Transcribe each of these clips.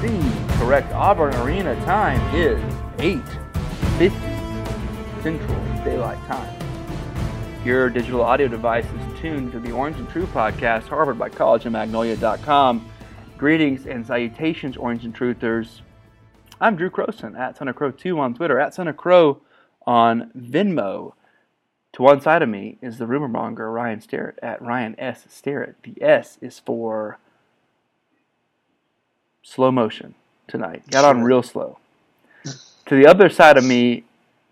The correct Auburn Arena time is 8.50 Central Daylight Time. Your digital audio device is tuned to the Orange and True podcast, harbored by collegeandmagnolia.com. Greetings and salutations, Orange and Truthers. I'm Drew Crowson at Son of Crow 2 on Twitter, at Son of Crow on Venmo. To one side of me is the rumor monger Ryan Starrett at Ryan S. Starrett. The S is for slow motion tonight. Got on real slow. to the other side of me,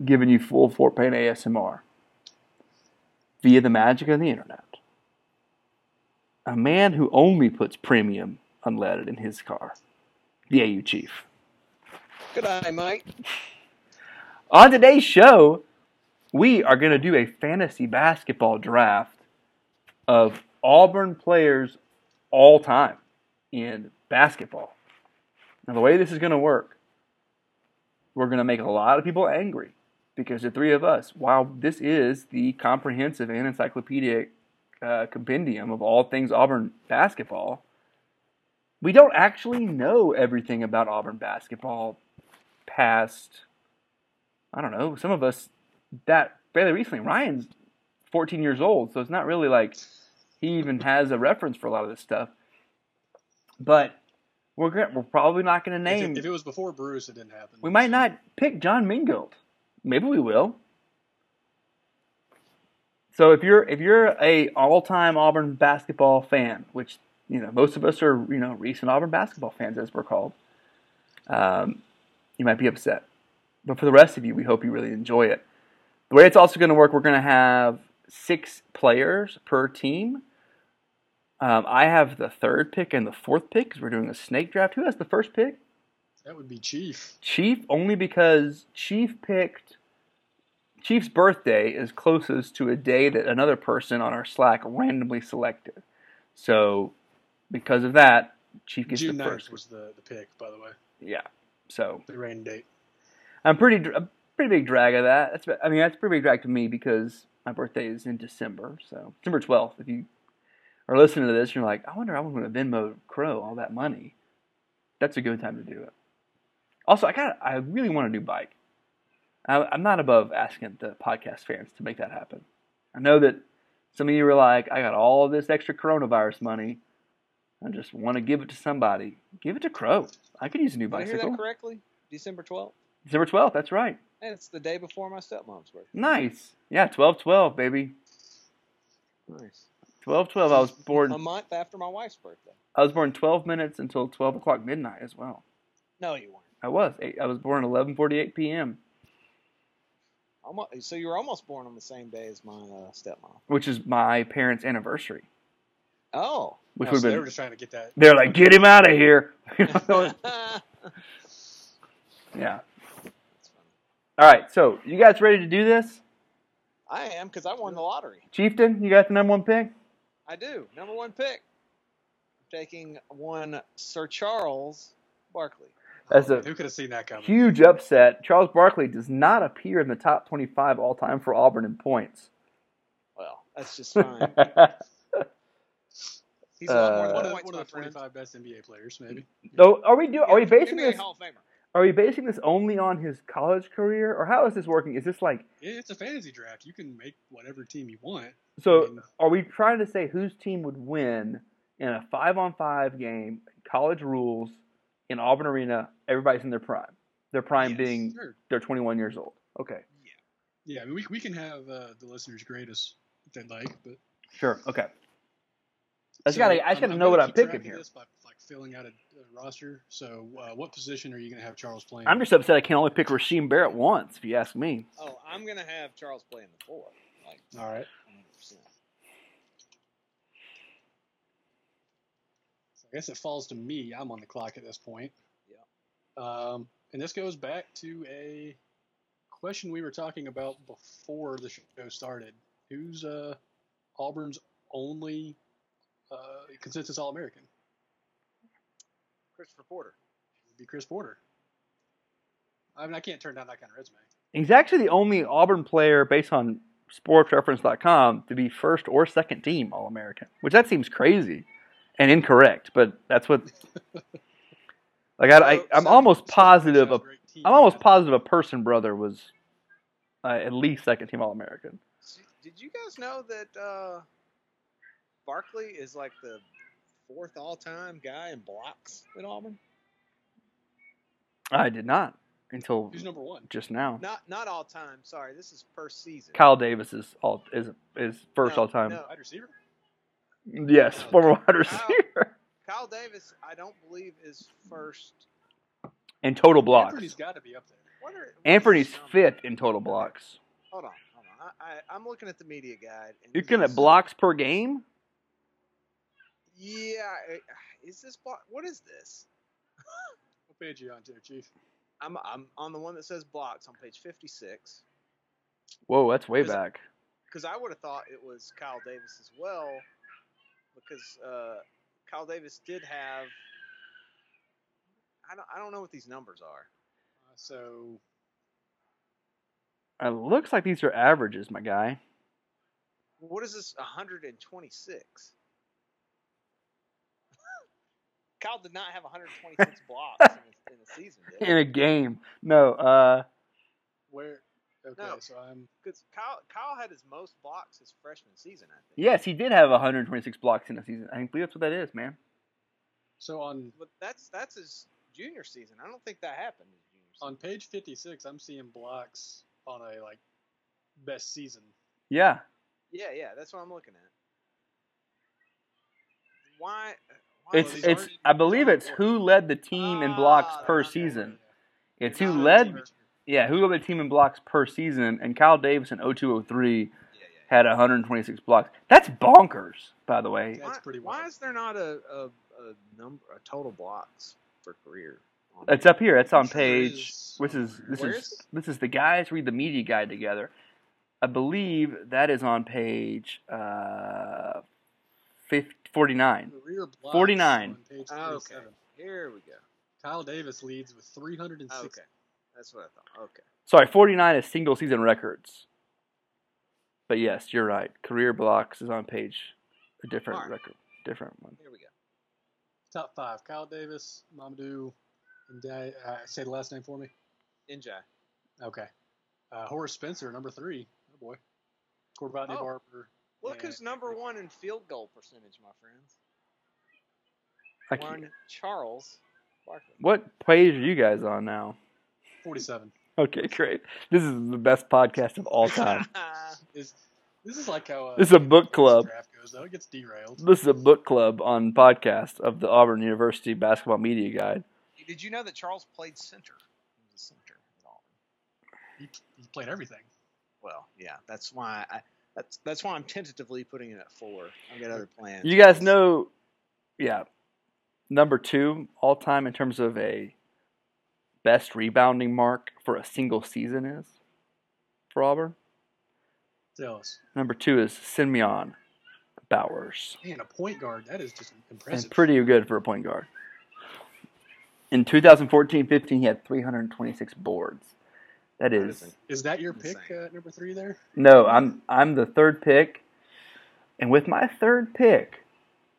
giving you full Fort Payne ASMR via the magic of the internet. A man who only puts premium unleaded in his car, the AU Chief. Good eye, Mike. On today's show, we are going to do a fantasy basketball draft of Auburn players all time in basketball. Now, the way this is going to work, we're going to make a lot of people angry because the three of us, while this is the comprehensive and encyclopedic uh, compendium of all things Auburn basketball, we don't actually know everything about Auburn basketball past, I don't know, some of us that fairly recently. Ryan's 14 years old, so it's not really like he even has a reference for a lot of this stuff. But we're gonna, we're probably not going to If name. it, if it was before Bruce, it didn't happen. we might not pick John Mengelt. Maybe we will. So if you're if you're a all-time Auburn basketball fan, which you know most of us are, you know, recent Auburn basketball fans as we're called, um, you might be upset. But for the rest of you, we hope you really enjoy it. The way it's also going to work, we're going to have six players per team. Um, I have the third pick and the fourth pick because we're doing a snake draft. Who has the first pick? That would be Chief. Chief only because Chief picked Chief's birthday is closest to a day that another person on our Slack randomly selected. So because of that, Chief gets June the 9th first. was the, the pick, by the way. Yeah. So The rain date. I'm pretty pretty big drag of that. That's I mean that's a pretty big drag to me because my birthday is in December. So December 12th. If you are listening to this, and you're like, I wonder I'm going to Venmo Crow all that money. That's a good time to do it. Also, I got I really want a new bike. I, I'm not above asking the podcast fans to make that happen. I know that some of you are like, I got all this extra coronavirus money. I just want to give it to somebody. Give it to Crow. I could use a new Did I hear bicycle. that correctly? December 12th? December 12th. That's right. And it's the day before my stepmom's birthday. Nice. Yeah, 12 12, baby. Nice. 12 12. I was born A month after my wife's birthday. I was born 12 minutes until 12 o'clock midnight as well. No, you weren't. I was. I was born 11:48 p.m., Almost, so you were almost born on the same day as my uh, stepmom. which is my parents' anniversary. Oh. Which Oh, would so have they were just trying to get that. They're like, get him out of here. yeah. That's funny. All right. So you guys ready to do this? I am because I won the lottery. Chieftain, you got the number one pick. I do. Number one pick. Taking one Sir Charles Barkley. That's a Who could have seen that coming? huge upset. Charles Barkley does not appear in the top 25 all time for Auburn in points. Well, that's just fine. He's a lot more than One Uh, of, points, one of the friend. 45 best NBA players, maybe. so are we do? Are we basing NBA this? Hall of Famer. Are we basing this only on his college career, or how is this working? Is this like Yeah, It's a fantasy draft. You can make whatever team you want. so? I mean, Are we trying to say whose team would win in a five-on-five game, college rules, in Auburn Arena? Everybody's in their prime. Their prime yes, being sure. they're 21 years old. Okay, Yeah, I mean, we, we can have uh, the listeners grade us if they'd like, but sure. Okay. I just So, gotta I just gotta know what I'm picking here. By filling out a, a roster. So, uh, what position are you going to have Charles playing? I'm just upset I can only pick Rasheem Barrett once, if you ask me. Oh, I'm gonna have Charles play in the four. Like All right. 100%. So I guess it falls to me. I'm on the clock at this point. Yeah. Um, and this goes back to a question we were talking about before the show started. Who's uh, Auburn's only uh, consensus All American? Christopher Porter. It'd be Chris Porter. I mean, I can't turn down that kind of resume. He's actually the only Auburn player based on sportsreference.com to be first or second team All American, which that seems crazy and incorrect, but that's what. Like I, I, I'm almost positive. a A, great team, I'm almost positive a person brother was uh, at least second team All American. Did you guys know that uh, Barkley is like the fourth all-time guy in blocks at Auburn? I did not until Who's number one? just now. Not not all time. Sorry, this is first season. Kyle Davis is all is is first No, all time. no. Wide receiver? Yes, No, former wide receiver Kyle Davis, I don't believe is first. and total blocks. Anthony's got to be up there. What are, what Anthony's fifth in total blocks. Hold on, hold on. I, I, I'm looking at the media guide. You're looking at blocks per game. Yeah, is this block? What is this? What page are you on, there, Chief? I'm I'm on the one that says blocks on page 56 Whoa, that's way back. because I would have thought it was Kyle Davis as well because uh, Kyle Davis did have. I don't I don't know what these numbers are. Uh, so It looks like these are averages, my guy. What is this? 126. Kyle did not have 126 blocks in a, in a season, did In a game. No, uh, where? Okay, No. so I'm Because Kyle, Kyle had his most blocks his freshman season, I think. yes, he did have 126 blocks in a season. I believe that's what that is, man. so on But that's that's his junior season. I don't think that happened his junior season. on page 56. I'm seeing blocks on a like best season. Yeah. yeah, yeah, that's what I'm looking at. Why? Why It's it's aren't- I believe it's who led the team in blocks Ah, per okay. season. It's who led yeah, who led the team in blocks per season and Kyle Davis in 0203 Yeah, yeah. had 126 blocks. That's bonkers, by the way. That's why, pretty Why is there not a, a, a number a total blocks for career? It's up here. It's on Sure page. is This is this is is this is the guys read the media guide together. I believe that is on page uh, 50, 49. 49. on page Ah, Okay, here we go. Kyle Davis leads with 306. Okay, that's what I thought. Okay. Sorry, 49 is single season records. But yes, you're right. Career blocks is on page a different Alright. record, different one. Here we go. Top five: Kyle Davis, Mamadou, and Di- uh, say the last name for me. N'Diaye. Okay. Uh, Horace Spencer, number three. Oh boy. Korvotney Oh. Barber. Look and- who's number one in field goal percentage, my friends. I can't- Charles Barkley. What page are you guys on now? 47. Okay, great. This is the best podcast of all time. Is this is like how uh, This is a book club. Draft goes though. It gets derailed. this is a book club on podcast of the Auburn University Basketball Media Guide. Did you know that Charles played center? He was a center at Auburn. He, he played everything. Well, yeah, that's why I that's that's why I'm tentatively putting it at four. I've got other plans. You guys know, yeah, number two all time in terms of a best rebounding mark for a single season is for Auburn. Tell us. Number two is Cinmeon Bowers. Man, a point guard. That is just impressive. And impressive. pretty good for a point guard. In 2014-15, he had 326 boards. That That is isn't- that your pick, uh, number three there? no. I'm I'm the third pick, and with my third pick,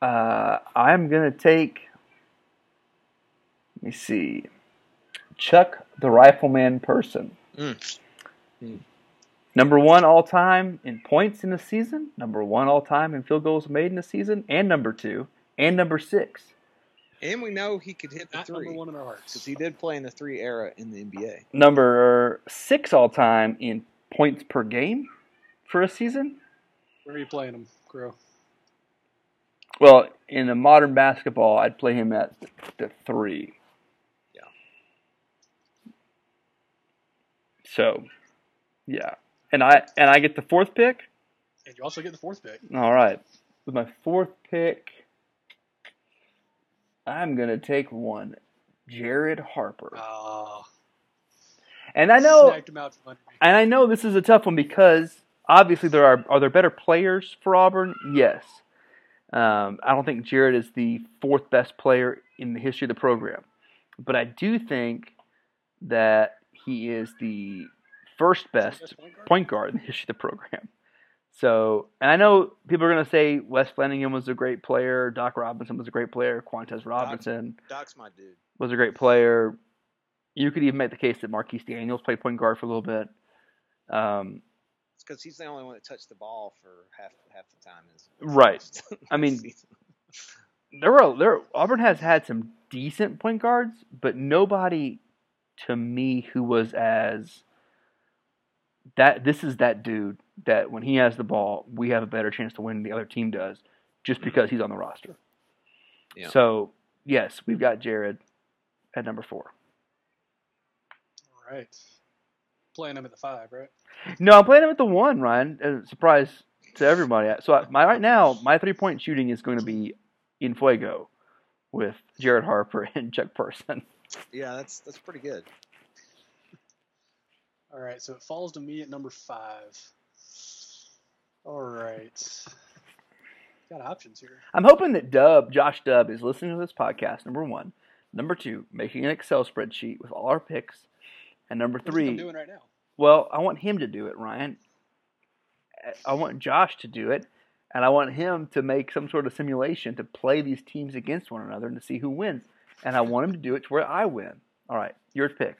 uh, I'm gonna take. Let me see, Chuck the Rifleman Person. Mm. Number one all time in points in a season, number one all time in field goals made in a season, and number two, and number six. And we know he could hit the Not number three one in our hearts. because he did play in the three era in the NBA. Number six all time in points per game for a season. Where are you playing him, Crow? Well, in the modern basketball, I'd play him at the three. Yeah. So, yeah, and I and I get the fourth pick. And you also get the fourth pick. All right, with my fourth pick, I'm gonna take one, Jared Harper. Ah, And I know, sniped him out from under me. and I know this is a tough one because obviously there are are there better players for Auburn? Yes. Um, I don't think Jared is the fourth best player in the history of the program, but I do think that he is the first best Best point guard? point guard in the history of the program. So, and I know people are going to say Wes Flanagan was a great player, Doc Robinson was a great player, Quantez Robertson Doc's my dude. was a great player. You could even make the case that Marquis Daniels played point guard for a little bit. Um, It's because he's the only one that touched the ball for half half the time. Is Right. I mean- there were there Auburn has had some decent point guards, but nobody to me who was as that this is that dude that when he has the ball, we have a better chance to win than the other team does just mm-hmm. because he's on the roster. Yeah. So, yes, we've got Jared at number 4. All right. Playing him at the five, right? No, I'm playing him at the 1, Ryan. A surprise to everybody. So, I- my right now, my three-point shooting is going to be in fuego with Jared Harper and Chuck Person. yeah, that's that's pretty good. All right, so it falls to me at number five. All right. Got options here. I'm hoping that Dub, Josh Dub, is listening to this podcast. Number one, number two, making an Excel spreadsheet with all our picks, and number What do I'm three, doing right now? well, I want him to do it, Ryan. I want Josh to do it, and I want him to make some sort of simulation to play these teams against one another and to see who wins. And I want him to do it to where I win. All right, your pick.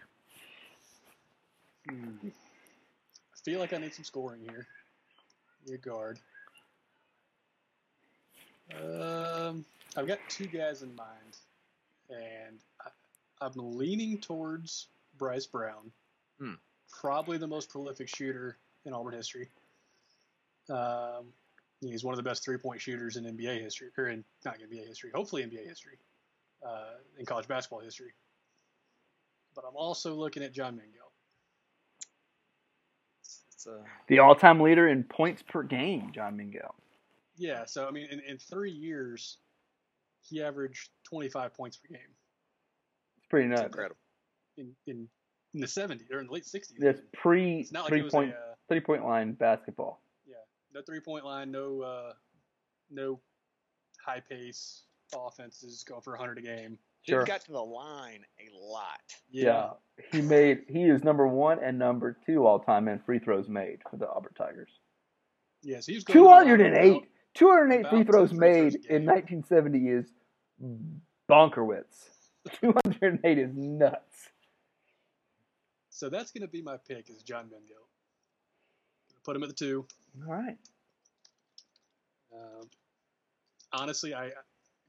Hmm. I feel like I need some scoring here. Your guard. Um, I've got two guys in mind, and I, I'm leaning towards Bryce Brown. Hmm. Probably the most prolific shooter in Auburn history. Um, he's one of the best three-point shooters in NBA history, or in not NBA history, hopefully NBA history, uh, in college basketball history. But I'm also looking at John Mengelt. It's, it's a The all-time leader in points per game, John Mengelt. Yeah, so I mean, in, in three years, he averaged 25 points per game It's pretty it's nuts. incredible. in, in, in the 70s or in the late 60s. That's pre It's not like three it was point a, uh, three point line basketball. yeah, no three point line, no uh, no high pace offenses going for 100 a game. Sure. Dude got to the line a lot. Yeah. He made he is number one and number two all time in free throws made for the Auburn Tigers. yeah. So he was going to the line 208 about- 208 free throws made a in 1970 is bonkerwitz. 208 is nuts. So that's going to be my pick is John Mengelt. Put him at the two. All right. Um, honestly, I I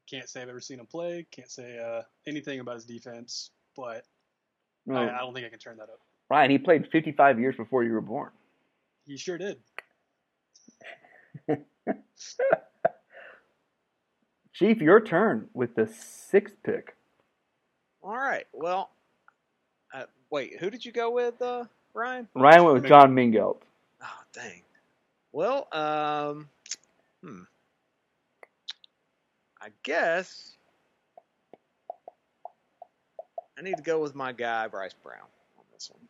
can't say I've ever seen him play. Can't say uh, anything about his defense, but No, I, I don't think I can turn that up. Ryan, he played 55 years before you were born. He sure did. Chief, your turn with the sixth pick. All right. Well, uh, wait. Who did you go with, uh, Ryan? Ryan went with John Mengelt. Oh, dang. Well, um, hmm. I guess I need to go with my guy Bryce Brown on this one.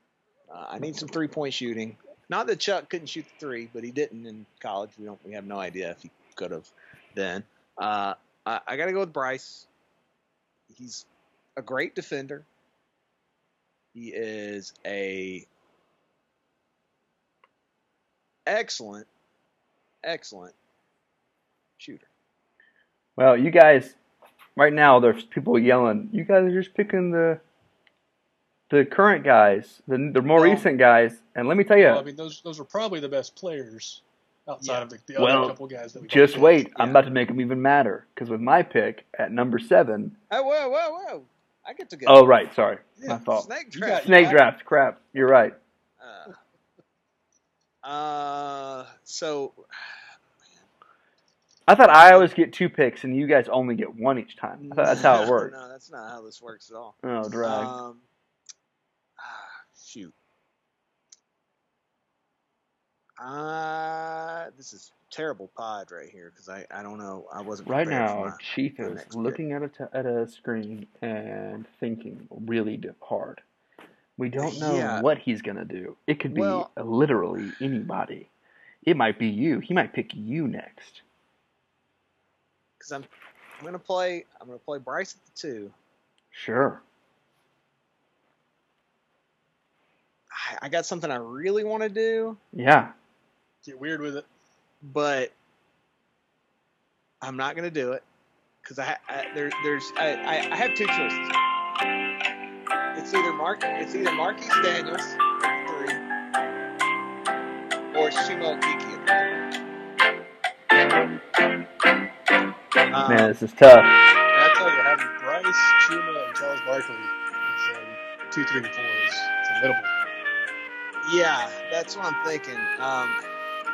Uh, I need some three point shooting. Not that Chuck couldn't shoot the three, but he didn't in college. We don't. We have no idea if he could have then. Uh, I, I got to go with Bryce. He's a great defender. He is a excellent, excellent shooter. Well, you guys, right now there's people yelling. You guys are just picking the the current guys, the the more Well- recent guys. And let me tell you, Well, I mean, those those were probably the best players outside Yeah. of the, the Well, other couple guys that we just picked. wait. I'm about to make them even madder because with my pick at number seven. Oh, whoa, whoa, whoa! I get to go. Oh, right. Sorry, Yeah, my fault. Snake draft. got- Snake I- draft. Crap. You're right. Uh, uh, so I thought I always get two picks and you guys only get one each time. I thought that's how it worked. no, that's not how this works at all. Oh, drag. Um, ah, shoot. Uh, this is terrible pod right here because I, I don't know. I wasn't Right now, my- Chief my is looking at a, t- at a screen and thinking really hard. We don't know Yeah. what he's going to do. It could be Well- literally anybody. It might be you. He might pick you next. Because I'm I'm gonna play I'm gonna play Bryce at the two. Sure. I, I got something I really want to do, Yeah. Get weird with it. but I'm not gonna do it because I, I there there's I, I, I have two choices. It's either Mark it's either Marquis Daniels at the three or Chuma Okeke at the three. Um, Man, this is tough. And I tell you, having Bryce, Chuma, and Charles Barkley is um, two, three, and four is formidable. Yeah, that's what I'm thinking. Um,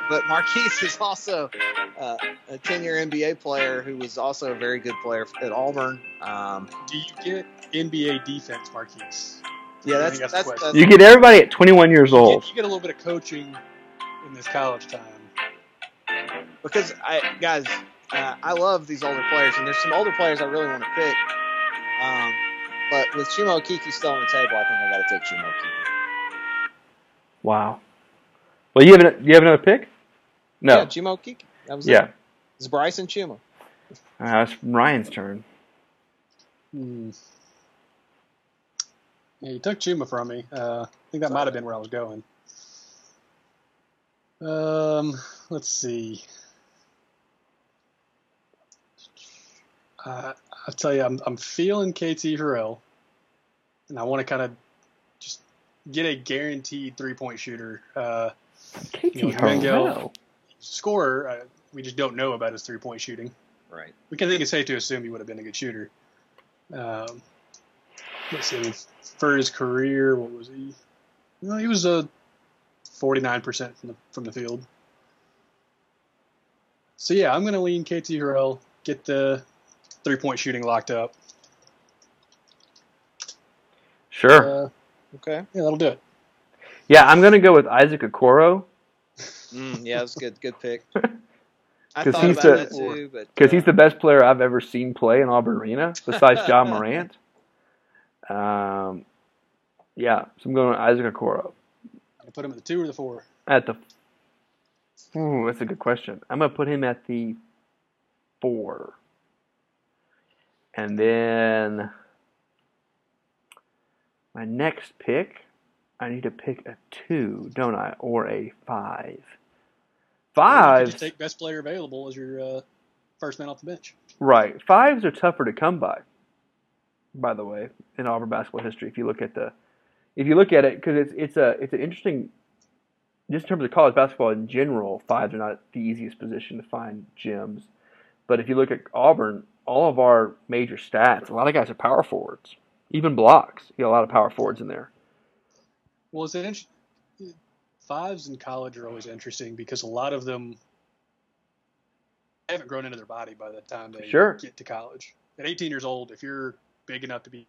but Marquis is also uh, a 10 year NBA player who was also a very good player at Auburn. Um, Do you get NBA defense, Marquis? yeah, that's that's, that's that's. You get everybody at 21 years You old. get, you get a little bit of coaching in this college time. because I guys, uh, I love these older players, and there's some older players I really want to pick. Um, but with Chuma Okeke still on the table, I think I got to take Chuma Okeke. Wow. Well, you have an, you have another pick? No. Yeah, Chuma Okeke. That was Yeah. it. It's Bryce and Chuma. Uh, it's Ryan's turn. Hmm. Yeah, you took Chuma from me. Uh, I think that might have been where I was going. Um, let's see. Uh, I'll tell you, I'm I'm feeling KT Harrell, and I want to kind of just get a guaranteed three point shooter. Uh, KT You know, Harrell. scorer, uh, we just don't know about his three point shooting. Right. we can think it's safe to assume he would have been a good shooter. Um, let's see, for his career, what was he? Well, he was a forty-nine percent from the from the field. So yeah, I'm going to lean KT Harrell, get the three-point shooting locked up. Sure. Uh, Okay. yeah, that'll do it. yeah, I'm going to go with Isaac Okoro Mm, yeah, that's good. Good pick. I 'Cause thought he's about the- that too, but because uh, he's the best player I've ever seen play in Auburn Arena besides John Morant. Um, yeah, so I'm going with Isaac Okoro. I put him at the two or the four. At the. Ooh, that's a good question. I'm going to put him at the four. And then my next pick, I need to pick a two, don't I? Or a five. Or you could Five. just take best player available as your uh, first man off the bench. Right. Fives are tougher to come by. By the way, in Auburn basketball history, if you look at the, if you look at it, because it's it's a it's an interesting, just in terms of college basketball in general, fives are not the easiest position to find gems. But if you look at Auburn, all of our major stats, a lot of guys are power forwards, even blocks. You got a lot of power forwards in there. Well, it's an int- fives in college are always interesting because a lot of them haven't grown into their body by the time they Sure. get to college. At 18 years old, if you're big enough to be,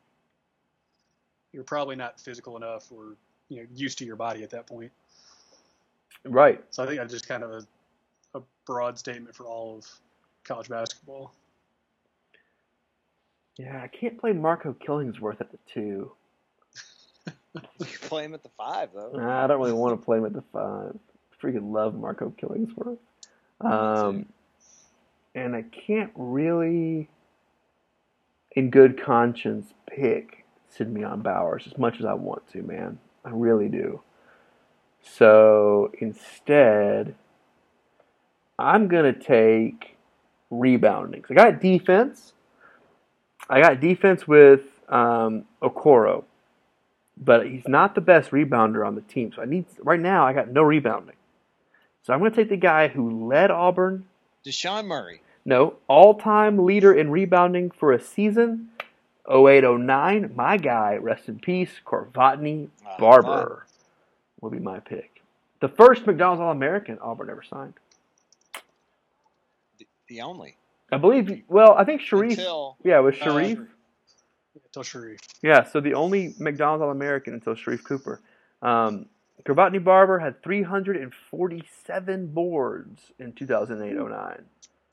you're probably not physical enough or you know used to your body at that point. Right. So I think that's just kind of a, a broad statement for all of college basketball. Yeah, I can't play Marco Killingsworth at the two. you can play him at the five though. Nah, I don't really want to play him at the five. Freaking love Marco Killingsworth. Um, and I can't really, in good conscience, pick Cinmeon Bowers as much as I want to, man. I really do. So instead, I'm going to take rebounding. I got defense. I got defense with um, Okoro but he's not the best rebounder on the team. So I need right now. I got no rebounding. So I'm going to take the guy who led Auburn. Deshaun Murray. No, all-time leader in rebounding for a season. 0809, my guy, rest in peace, Korvotney Ah, Barber will be my pick. The first McDonald's All-American Auburn ever signed. the only. I believe. Well, I think Sharif. Until yeah, it was uh, Sharif. Until Sharif. Yeah, so the only McDonald's All American until Sharif Cooper. Um, Korvotney Barber had 347 boards in 2008 09.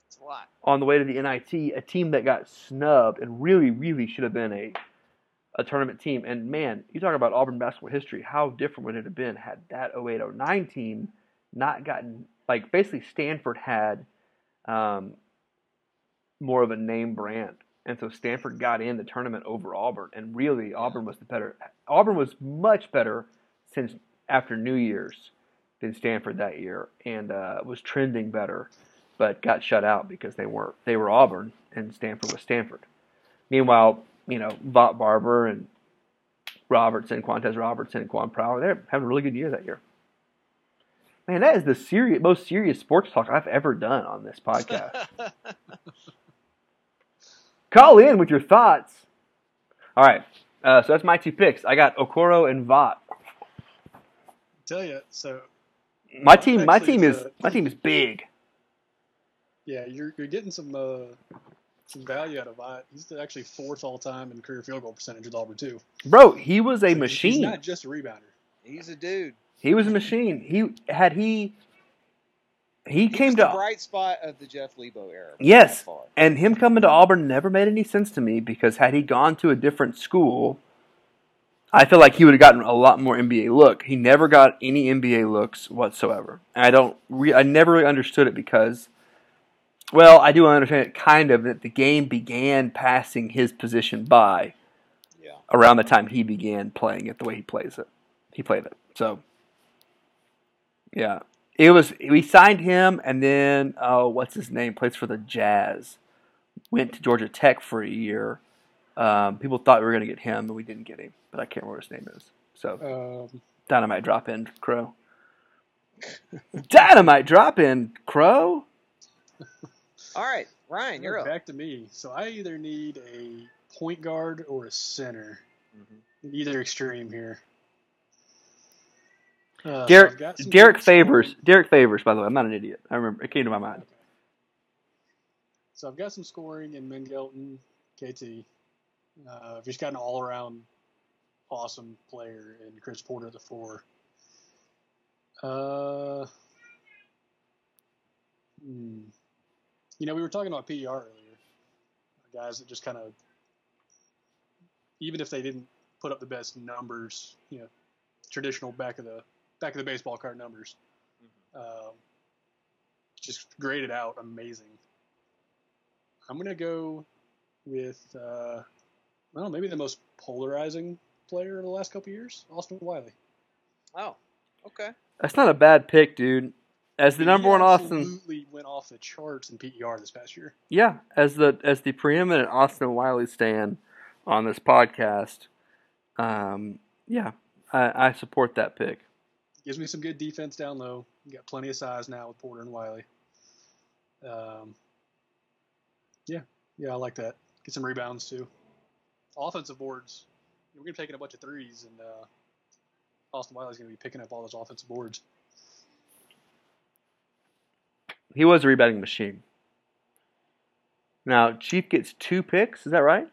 It's a lot. On the way to the NIT, a team that got snubbed and really, really should have been a a tournament team. And man, you talk about Auburn basketball history. How different would it have been had that 08 09 team not gotten, like, basically Stanford had um, more of a name brand. And so Stanford got in the tournament over Auburn, and really Auburn was the better. Auburn was much better since after New Year's than Stanford that year, and uh, was trending better, but got shut out because they weren't. They were Auburn, and Stanford was Stanford. Meanwhile, you know Vaught Barber and Robertson, Quantez Robertson, and Quan Prowler, they're having a really good year that year. Man, that is the serious, most serious sports talk I've ever done on this podcast. Call in with your thoughts. All right, uh, so that's my two picks. I got Okoro and Vaught. tell you, so My team, my team is uh, my team is big. yeah, you're you're getting some uh, some value out of Vaught. He's actually fourth all time in career field goal percentage with Auburn too. Bro, he was a So machine. He's not just a rebounder. He's a dude. He was a machine. He had he he He came to bright spot of the Jeff Lebo era. Yes. and him coming to Auburn never made any sense to me because had he gone to a different school, I feel like he would have gotten a lot more NBA look. He never got any NBA looks whatsoever. And I don't re- I never really understood it because well, I do understand it kind of that the game began passing his position by Yeah. around the time he began playing it the way he plays it. He played it. So yeah. It was we signed him and then oh what's his name? Plays for the Jazz. Went to Georgia Tech for a year. Um, people thought we were gonna get him and we didn't get him, but I can't remember what his name is. So Um, Dynamite drop in Crow. Dynamite drop in Crow. All right, Ryan, you're up. back to me. So I either need a point guard or a center. Mhm. Either extreme here. Uh, Derrick Derrick Favors. scoring. Derrick Favors, by the way. I'm not an idiot. I remember it came to my mind. So I've got some scoring in Mengelton, KT. Uh, I've just got an all-around awesome player in Chris Porter at the four. Uh, hmm. You know, we were talking about PER earlier. Guys that just kind of, even if they didn't put up the best numbers, you know, traditional back of the back of the baseball card numbers, um, just graded out amazing. I'm gonna go with uh, I don't know, maybe the most polarizing player in the last couple years, Austin Wiley. Oh, okay. That's not a bad pick, dude. As the number He one Austin, absolutely went off the charts in PER this past year. yeah, as the as the preeminent Austin Wiley stand on this podcast, um, yeah, I, I support that pick. Gives me some good defense down low. You got plenty of size now with Porter and Wiley. Um, yeah, yeah, I like that. Get some rebounds too. Offensive boards. We're gonna be taking a bunch of threes, and uh, Austin Wiley's gonna be picking up all those offensive boards. He was a rebounding machine. Now Chief gets two picks. Is that right?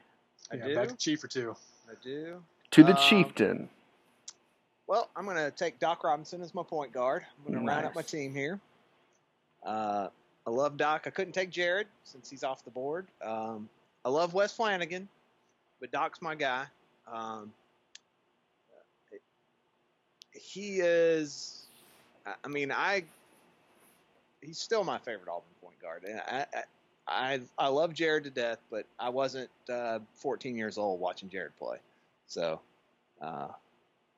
I yeah, do. back to Chief for two. I do. To the Um, chieftain. Well, I'm going to take Doc Robinson as my point guard. I'm going to round up my team here. Uh, I love Doc. I couldn't take Jared since he's off the board. Um, I love Wes Flanagan, but Doc's my guy. Um, he is. I- I mean, I. He's still my favorite Auburn point guard. And I, I, I, I love Jared to death, but I wasn't uh, 14 years old watching Jared play. So, uh,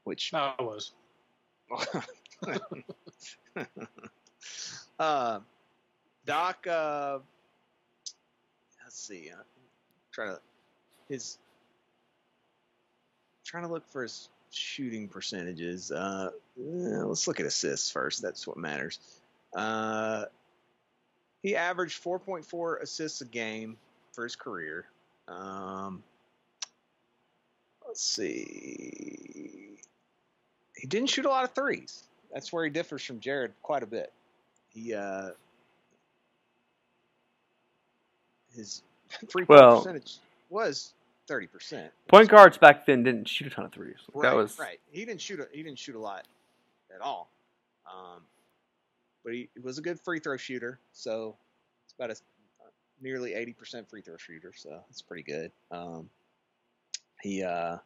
which No, I was. uh, Doc, uh, let's see. I'm trying to his trying to look for his shooting percentages. Uh, let's look at assists first. That's what matters. Uh, he averaged 4.4 assists a game for his career. Um, let's see. He didn't shoot a lot of threes. That's where he differs from Jared quite a bit. He uh, his three point Well- percentage was thirty percent. Point guards back then didn't shoot a ton of threes. Right, that was right. He didn't shoot. A, he didn't shoot a lot at all. Um, but he, he was a good free throw shooter. So it's about a nearly eighty percent free throw shooter. So it's pretty good. Um, he uh,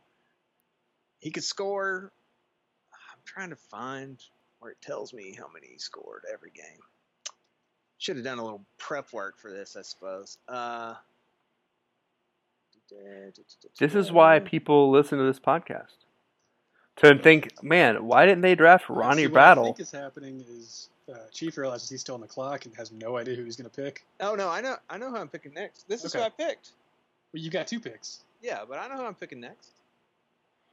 he could score. I'm trying to find where it tells me how many he scored every game. Should have done a little prep work for this, I suppose. Uh, This is why people listen to this podcast. To think, man, why didn't they draft Ronnie See, what I Battle? think is happening is uh, Chief realizes he's still on the clock and has no idea who he's going to pick. Oh no, I know, I know who I'm picking next. This is who I picked. Well, you got two picks. Yeah, but I know who I'm picking next.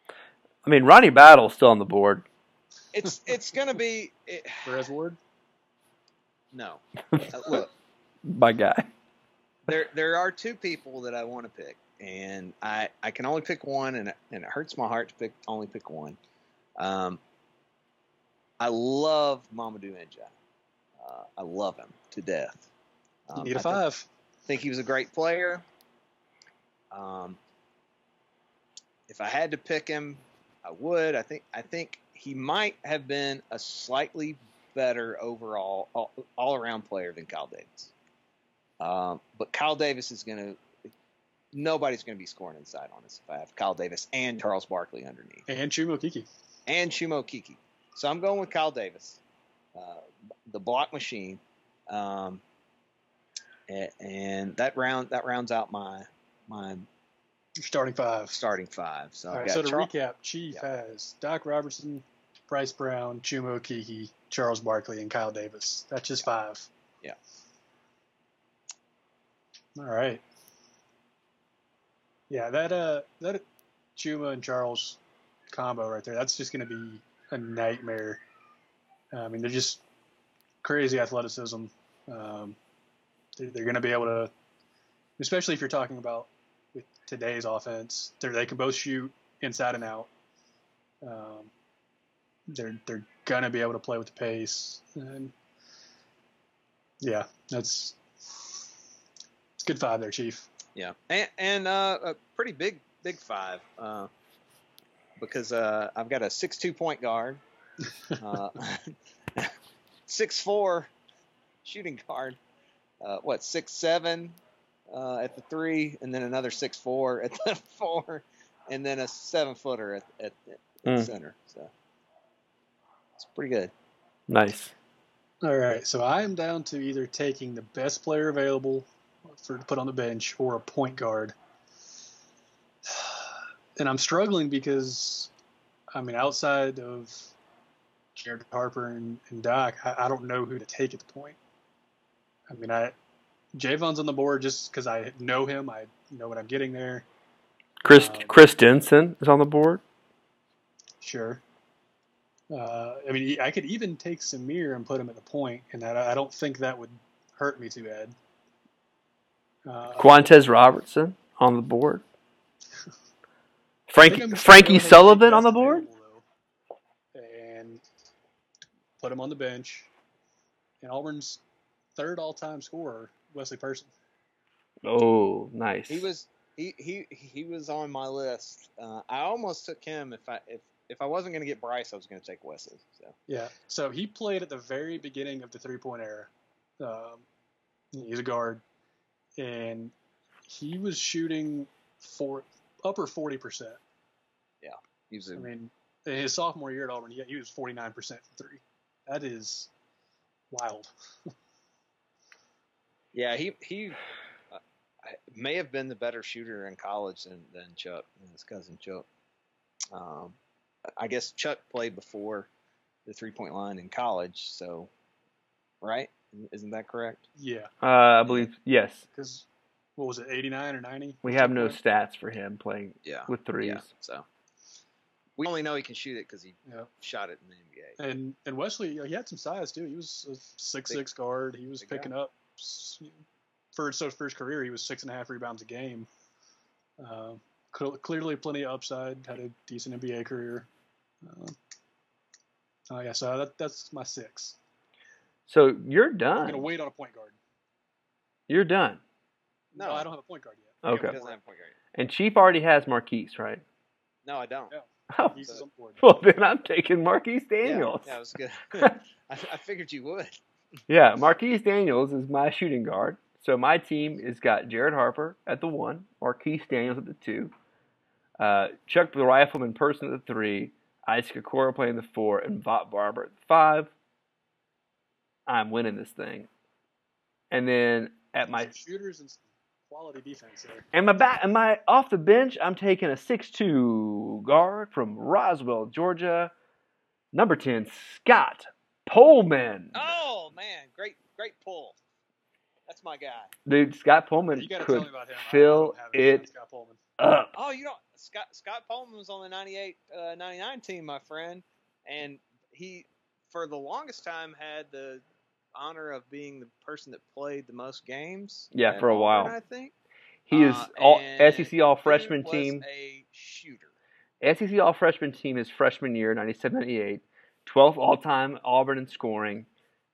I mean, Ronnie Battle's still on the board. It's it's gonna be it, Perez Ward. no. Uh, look, My guy. there there are two people that I want to pick, and I I can only pick one, and it, and it hurts my heart to pick only pick one. Um, I love Mamadou N'Diaye. Uh, I love him to death. You Um, need a I think- five. think he was a great player. Um, if I had to pick him, I would. I think I think he might have been a slightly better overall all, all around player than Kyle Davis. Um, but Kyle Davis is going to nobody's going to be scoring inside on us if I have Kyle Davis and Charles Barkley underneath And Chuma Okeke. and Chuma Okeke. So I'm going with Kyle Davis, uh, the block machine, um, a- and that round that rounds out my my starting five. starting five. So All right, so to recap, Chief Yeah. has Doc Robertson, Bryce Brown, Chuma Okeke, Charles Barkley, and Kyle Davis. That's just five. Yeah. All right. Yeah, that uh that Chuma and Charles combo right there, that's just gonna be a nightmare. I mean, they're just crazy athleticism. Um, they're, they're gonna be able to, especially if you're talking about today's offense, they're, they can both shoot inside and out. Um, they're they're gonna be able to play with the pace, and yeah, that's it's good five there, Chief. Yeah, and and uh, a pretty big big five uh, because uh, I've got a six two point guard, uh, six four shooting guard, uh, what six seven uh, at the three, and then another six four at the four, and then a seven footer at, at, at the Mm. center. So it's pretty good. Nice. All right, so I am down to either taking the best player available for to put on the bench or a point guard. And I'm struggling because, I mean, outside of Jared Harper and, and Doc, I, I don't know who to take at the point. I mean, I Javon's on the board just because I know him. I know what I'm getting there. Chris Um, Chris Denson is on the board. Sure. Uh, I mean, I could even take Samir and put him at the point, and I, I don't think that would hurt me too bad. Uh, Quantez Robertson on the board. Frankie I'm just gonna go Frankie Sullivan on the board. and put him on the bench. And Auburn's third all-time scorer, Wesley Person. Oh, nice. He was he he he was on my list. Uh, I almost took him if I if if I wasn't going to get Bryce, I was going to take Wesley. So Yeah. So he played at the very beginning of the three-point era. Um, he's a guard, and he was shooting for upper forty percent. Yeah, he was a I mean, in his sophomore year at Auburn, he, he was 49% from three. That is wild. Yeah, he he uh, may have been the better shooter in college than than Chuck, than his cousin Chuck. Um, I guess Chuck played before the three point line in college, so right? Isn't that correct? Yeah. Uh, I believe yes. Because, what was it, 89 or 90? We have no stats for him playing Yeah. with threes. Yeah. So we only know he can shoot it because he Yeah. shot it in the NBA. And and Wesley, you know, he had some size too. He was a six six guard. He was big guy. picking up s- for so first career. He was six and a half rebounds a game. Uh, clearly, plenty of upside. Had a decent NBA career. Uh, oh yeah, so that, that's my six. So you're done. I'm gonna wait on a point guard. You're done. No, No. I don't have a point guard yet. Yeah, Okay. He doesn't have a point guard. And Chief already has Marquis, right? No, I don't. Yeah. Oh, He's on well then I'm taking Marquis Yeah, Daniels. Yeah, it was good. I, I figured you would. Yeah, Marquis Daniels is my shooting guard. So my team has got Jared Harper at the one, Marquis Daniels at the two, uh, Chuck the Rifleman Person at the three, Isaac Okoro playing the four, and Vot Barber at the five. I'm winning this thing. And then at my Some shooters and some quality defense there. and my back and my off the bench, I'm taking a six-two guard from Roswell, Georgia, number ten, Scott Pohlman. Oh man, great, great pull. That's my guy. Dude, Scott Pohlman You got to tell could me about him. I- I fill don't have anything on it Scott Pohlman. up. Oh, you know, Scott Scott Pohlman was on the 98, uh, 99 team, my friend, and he, for the longest time, had the honor of being the person that played the most games. Yeah, for a Auburn, while. I think. He is Uh, all and SEC All Freshman team. A shooter. SEC All Freshman team his freshman year, 97-98, 12th all time Auburn in scoring,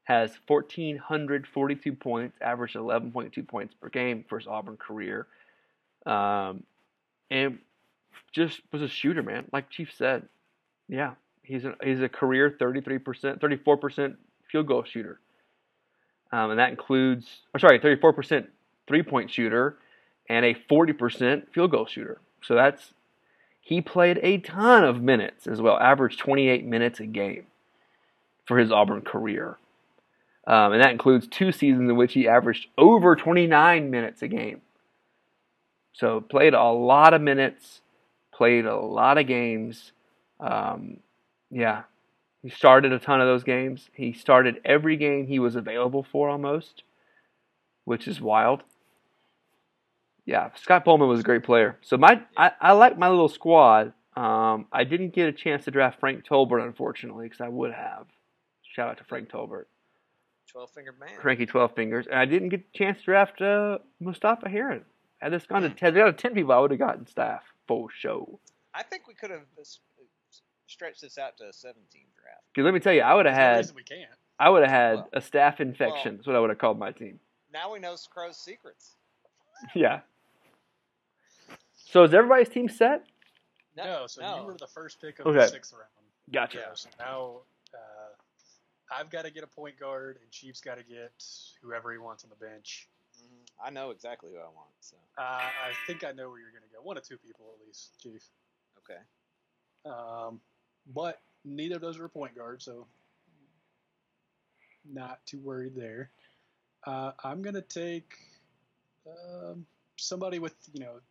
has 1,442 points, averaged 11.2 points per game for his Auburn career, um, and just was a shooter, man. Like Chief said, yeah, he's a he's a career 33%, 34% field goal shooter, um, and that includes, or sorry, 34% three point shooter and a 40% field goal shooter. So that's he played a ton of minutes as well, averaged 28 minutes a game for his Auburn career. Um, and that includes two seasons in which he averaged over 29 minutes a game. So played a lot of minutes, played a lot of games. Um, yeah, he started a ton of those games. He started every game he was available for almost, which is wild. Yeah, Scott Pohlman was a great player. So my I, I like my little squad. Um, I didn't get a chance to draft Frank Tolbert, unfortunately, because I would have. Shout out to Frank Tolbert, Twelve fingered man. Cranky Twelve Fingers, and I didn't get a chance to draft uh, Mustafa Heron. Had this gone to ten, out of ten people, I would have gotten staff for show. I think we could have stretched this out to a seventeen draft. Because let me tell you, I would have There's no had we can't. I would have had Well- a staff infection. That's what I would have called my team. Now we know Crow's secrets. Yeah. So is everybody's team set? No, so no. you were the first pick of Okay. the sixth round. Gotcha. Yeah, so now I've got to get a point guard, and Chief's got to get whoever he wants on the bench. Mhm. I know exactly who I want. So Uh, I think I know where you're going to go. One of two people at least, Chief. okay. Um, but neither of those are a point guard, so not too worried there. Uh, I'm going to take um, somebody with you know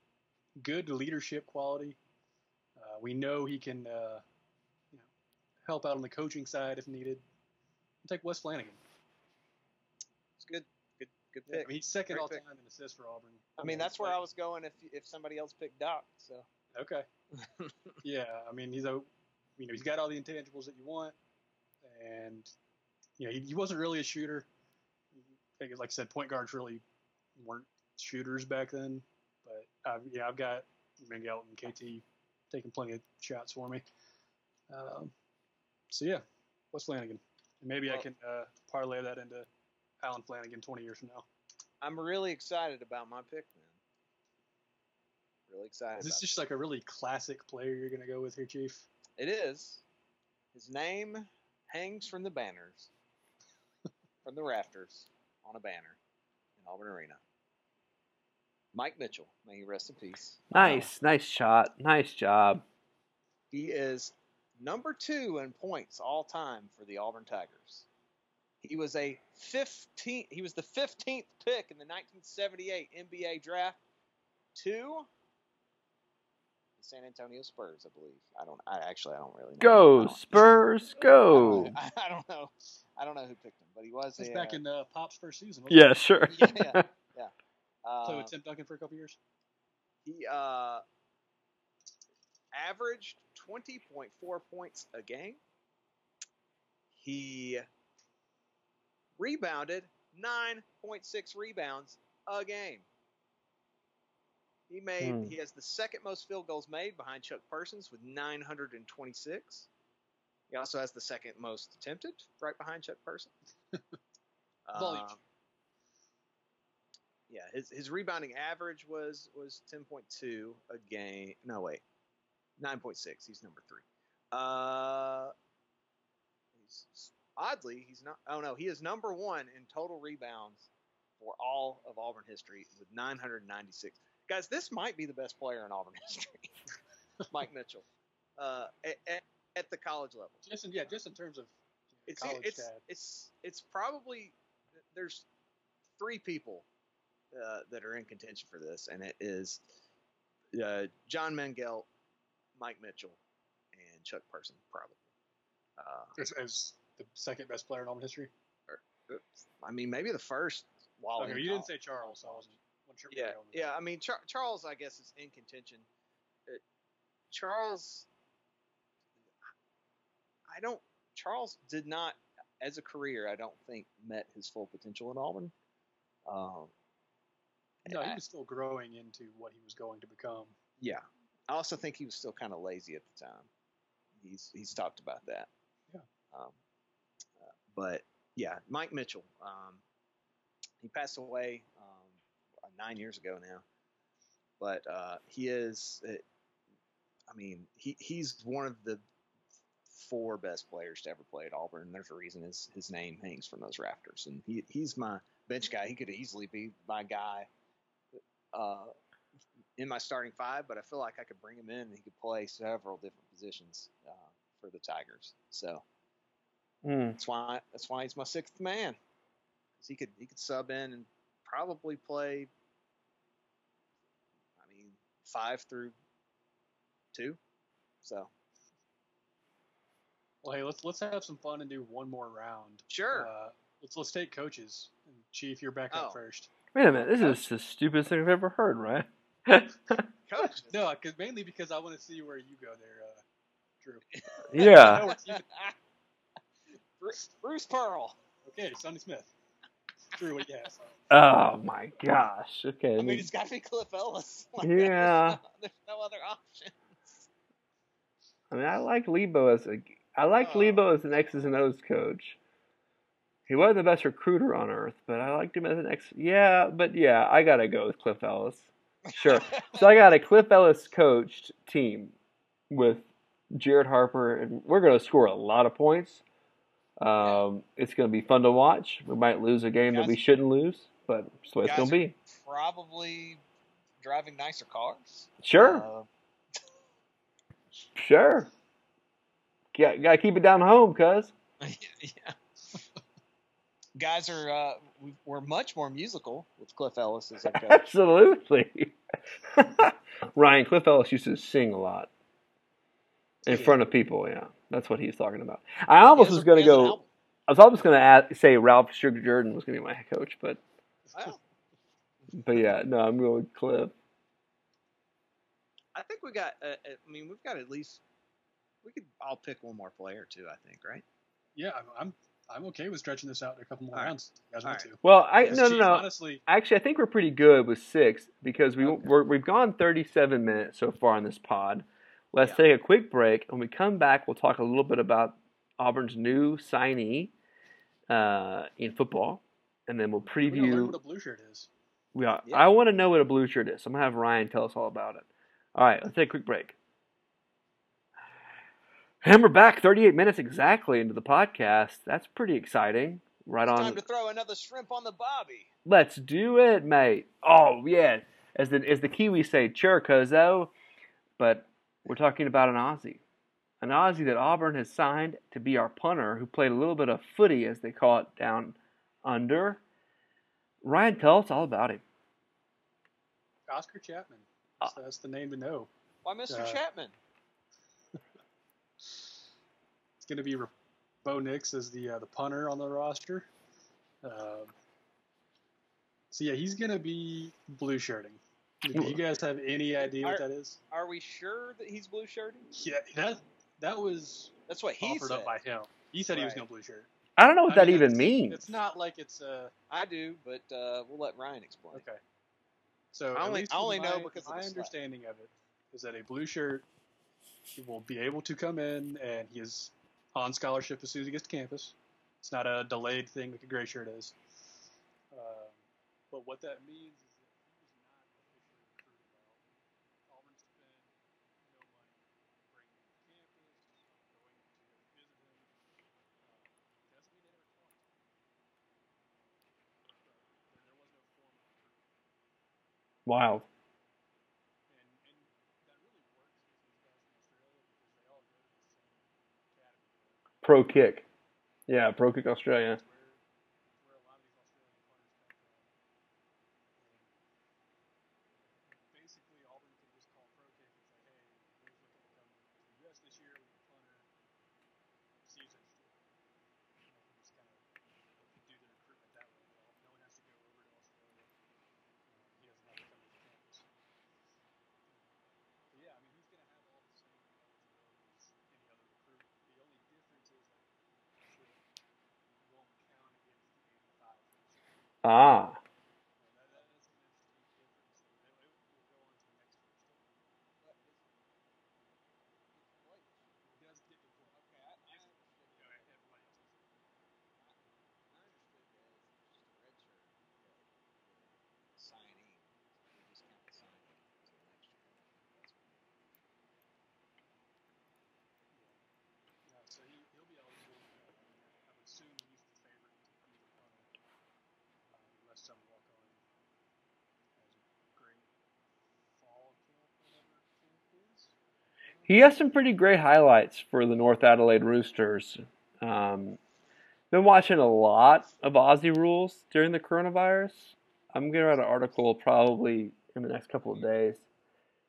good leadership quality. Uh, we know he can uh, you know, help out on the coaching side if needed. Take Wes Flanigan. It's good. Good. Good Yeah, I pick. mean, he's second Great all pick. time in assists for Auburn. I mean, that's where I was going if if somebody else picked Doc. So Okay. yeah, I mean he's a, you know, he's got all the intangibles that you want, and you know he, he wasn't really a shooter. I like I said, point guards really weren't shooters back then. But uh, yeah, I've got Miguel and KT taking plenty of shots for me. Um, so yeah, what's Flanigan? And maybe I can uh, parlay that into Allen Flanigan 20 years from now. I'm really excited about my pick, man. Really excited. Is this about just like a really classic player you're gonna go with here, Chief? It is. His name hangs from the banners, from the rafters, on a banner in Auburn Arena. Mike Mitchell, may he rest in peace. Nice, nice shot. Nice job. He is number two in points all time for the Auburn Tigers. He was a 15. He was the 15th pick in the 1978 NBA draft to the San Antonio Spurs, I believe. I don't. I actually I don't really know. Go don't- Spurs, go. I, I don't know. I don't know who picked him, but he was That's a, back uh, in uh, Pop's first season. wasn't it? Yeah, sure. yeah, yeah, yeah. Played Uh, with Tim Duncan for a couple years. he uh, averaged 20.4 points a game. He rebounded 9.6 rebounds a game. He made Hmm. he has the second most field goals made behind Chuck Parsons with 926. He also has the second most attempted, right behind Chuck Parsons. Volume. Um, yeah, his his rebounding average was was ten point two a game. No wait, nine point six. He's number three. Uh, he's oddly he's not. Oh no, he is number one in total rebounds for all of Auburn history with nine hundred ninety six. Guys, this might be the best player in Auburn history. Mike Mitchell, uh, at, at, at the college level. Just in, yeah, just in terms of It's college it's it's it's probably there's three people uh, that are in contention for this, and it is uh, John Mengelt, Mike Mitchell, and Chuck Person, probably. Uh, as, as the second best player in Auburn history. I mean, maybe the first. While okay, you didn't say Charles, so I wasn't, sure. Yeah, where you were going with yeah. I mean, Char- Charles, I guess, is in contention. Uh, Charles, I don't. Charles did not, as a career, I don't think met his full potential in Auburn. Um, No, he I- was still growing into what he was going to become. yeah. I also think he was still kind of lazy at the time. He's he's talked about that. Yeah. Um, uh, but yeah, Mike Mitchell. Um, he passed away um, nine years ago now. But uh, he is. uh I mean, he he's one of the four best players to ever play at Auburn. There's a reason his his name hangs from those rafters. And he he's my bench guy. He could easily be my guy. Uh, in my starting five, but I feel like I could bring him in and he could play several different positions uh, for the Tigers. So Mm. that's why that's why he's my sixth man. 'Cause he could he could sub in and probably play. I mean, five through two. So Well, hey, let's let's have some fun and do one more round. sure. Uh, let's let's take coaches. And Chief, you're back Oh. up first. Wait a minute, this is the stupidest thing I've ever heard, right? Coach. No, cause, mainly because I want to see where you go there, uh, Drew. yeah. No, we're keeping- Bruce, Bruce Pearl. okay, Sonny Smith. Drew, what you have? Oh my gosh. Okay. I mean, it's got to be Cliff Ellis. Like, Yeah. There's no, there's no other option. I mean, I like Lebo as a, I like Oh. Lebo as an X's and O's coach. He wasn't the best recruiter on earth, but I liked him as an X. Yeah, but yeah, I gotta go with Cliff Ellis. Sure. so I got a Cliff Ellis coached team with Jared Harper, and we're gonna score a lot of points. Um, it's gonna be fun to watch. We might lose a game that we shouldn't lose, but that's the way it's gonna be. Probably driving nicer cars. Sure, Uh, sure. Got, gotta keep it down home, cuz. yeah. Guys are uh, we- we're much more musical with Cliff Ellis as our coach. Absolutely. Ryan Cliff Ellis used to sing a lot in Yeah. front of people. Yeah, that's what he's talking about. I almost was going to he has an go. I was almost going to say Ralph Shug Jordan was going to be my head coach, but Wow. but yeah, no, I'm going with Cliff. I think we got. Uh, uh, I mean, we've got at least. We could I'll pick one more player too. I think, right? Yeah, I'm, I'm I'm okay with stretching this out to a couple more All right. rounds. if You guys want All to? Well, I Yes, no no no. Honestly, Actually, I think we're pretty good with six because we Okay. we're, we've gone 37 minutes so far on this pod. Let's Yeah. take a quick break. When we come back, we'll talk a little bit about Auburn's new signee uh, in football, and then we'll we're gonna learn preview. what a blue shirt is. We are, Yeah. I want to know what a blue shirt is. I'm gonna have Ryan tell us all about it. All right, let's take a quick break. And we're back 38 minutes exactly into the podcast. That's pretty exciting. Right It's on. time to throw another shrimp on the bobby. Let's do it, mate. Oh yeah, as the as the Kiwis say, churkozo. But we're talking about an Aussie, an Aussie that Auburn has signed to be our punter, who played a little bit of footy, as they call it down under. Ryan, tell us all about him. Oscar Chapman. Uh, That's, that's the name to know. Why, Mr. Uh, Chapman? It's going to be Re- Bo Nix as the uh, the punter on the roster. Um, so yeah, he's going to be blue shirting. Do you guys have any idea what that is? Are we sure that he's blue shirting? Yeah, that that was That's what he offered said. up by him. He said he was going to blue shirt. I don't know what I that mean, even it's- means. It's not like it's uh I do, but uh, we'll let Ryan explain. okay. So I only- I only my, know because my the slap. understanding of it is that a blue shirt will be able to come in and he is on scholarship as soon as he gets to campus. It's not a delayed thing like a gray shirt is. Uh, But what that means is that he was not officially recruited Auburn. Spent no money bringing him to campus, going to visit him. Uh, doesn't mean they never talked there, was no formal recruitment. Wild. And, and that really works with these guys from Australia because they all go to the same academy there. Pro kick. Yeah, Pro Kick Australia. That's where, that's where a lot of these Australian players come from. And basically, Auburn can just call Pro Kick and say, hey, who's looking to come to the U.S. this year? We can punter. See you next year. You know, just kind of do the recruitment that way. No no one has to go over to Australia. Um, he doesn't have to come to the campus. But yeah, I mean, he's going to have all the same eligibility as any other recruit. The only difference is that it won't count against the 85 for this year. Ah. Now, that, that is an interesting difference. And it, it will go on to the next first story. He does get to play. Okay, I, I understood. You know, everybody else has to. I understood that as just a red shirt that the signing, we just count the signing until next year. That's what Yeah, so he, he'll be eligible. Uh, I, mean, I would assume he's the favorite to be the punter, uh, unless some walk on has a great fall camp, whatever camp is. He has some pretty great highlights for the North Adelaide Roosters. Um, been watching a lot of Aussie rules during the coronavirus. I'm gonna write an article probably in the next couple of days.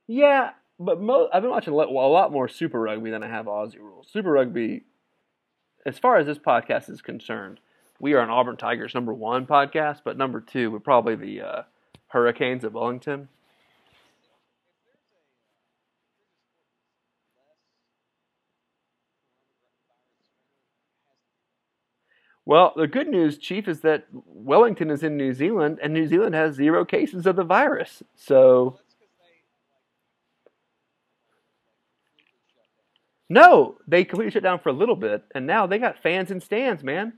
Yeah, but mo- I've been watching a lot, more Super Rugby than I have Aussie rules. Super Rugby, as far as this podcast is concerned, we are an Auburn Tigers number one podcast, but number two, we're probably the uh, Hurricanes of Wellington. Well, the good news, Chief, is that Wellington is in New Zealand, and New Zealand has zero cases of the virus. So, no, they completely shut down for a little bit, and now they got fans in stands, man.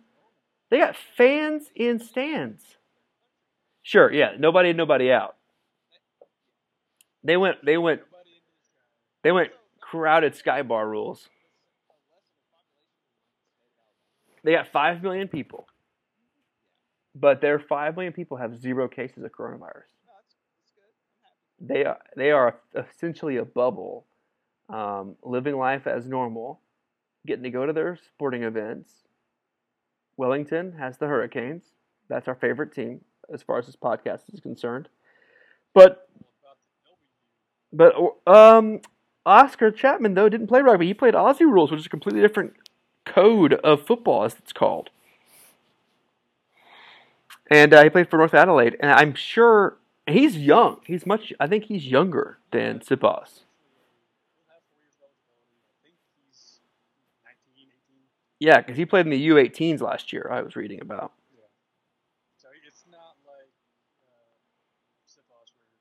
They got fans in stands. Sure, yeah, nobody, nobody out. They went, they went, they went crowded sky bar rules. They got five million people, but their five million people have zero cases of coronavirus. They are they are essentially a bubble, um, living life as normal, getting to go to their sporting events. Wellington has the Hurricanes. That's our favorite team as far as this podcast is concerned. But but um, Oscar Chapman though didn't play rugby. He played Aussie rules, which is a completely different code of football, as it's called. And uh, he played for North Adelaide, and I'm sure he's young. He's much. I think he's younger than Siposs. He'll have four years of eligibility. I think he's 19, 18. Yeah, because he played in the U18s last year. I was reading about. Yeah. So it's not like uh, Siposs where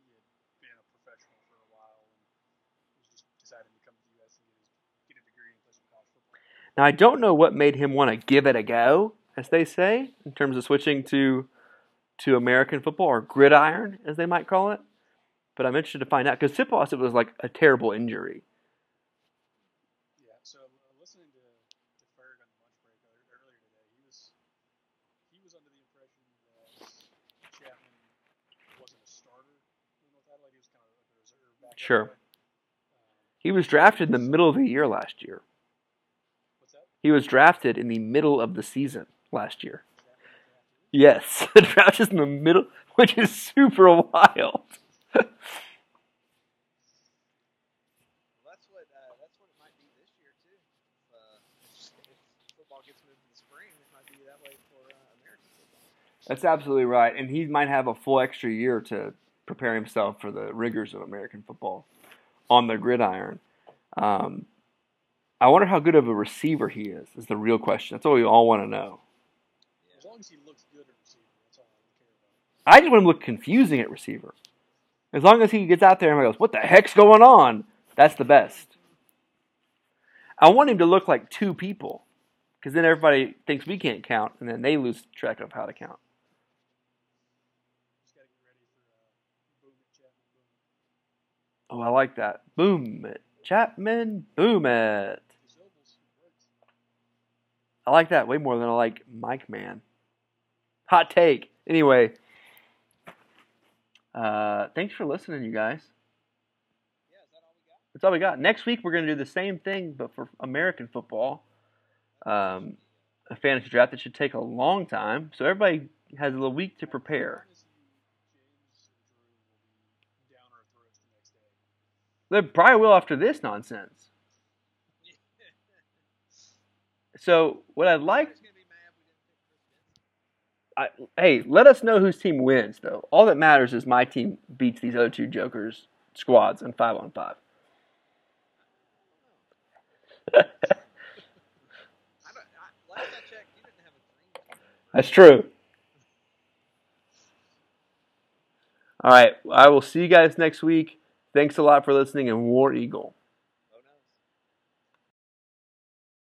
he had been a professional for a while and was just deciding to come to the U.S. and get his get a degree and play some college football. Now I don't know what made him want to give it a go, as they say, in terms of switching to to American football or gridiron, as they might call it. But I'm interested to find out because Siposs it was like a terrible injury. Yeah. So uh, listening to to Ferg on the break earlier today, he was he was under the impression Chapman wasn't a starter in North Adelaide. He was kind of a reserve. Sure. He was drafted in the middle of the year last year. He was drafted in the middle of the season last year. Yes, the draft is in the middle, which is super wild. That's what that's what it might be this year too. If, football gets moved the spring, it might be that way for American. That's absolutely right, and he might have a full extra year to prepare himself for the rigors of American football on the gridiron. Um, I wonder how good of a receiver he is. Is the real question. That's what we all want to know. As long as he looks good at receiver, that's all I care about. I just want him to look confusing at receiver. As long as he gets out there and goes, "What the heck's going on?" That's the best. I want him to look like two people, because then everybody thinks we can't count, and then they lose track of how to count. Uh, oh, I like that. Boom it. Chapman, boom it. I like that way more than I like Mike Man. Hot take. Anyway, uh, thanks for listening, you guys. That's all we got. Next week, we're going to do the same thing, but for American football. Um, a fantasy draft that should take a long time, so everybody has a week to prepare. They probably will after this nonsense. So what I'd like, I, hey, let us know whose team wins though. All that matters is my team beats these other two jokers squads in five on five. That's true. All right. I will see you guys next week. Thanks a lot for listening and War Eagle.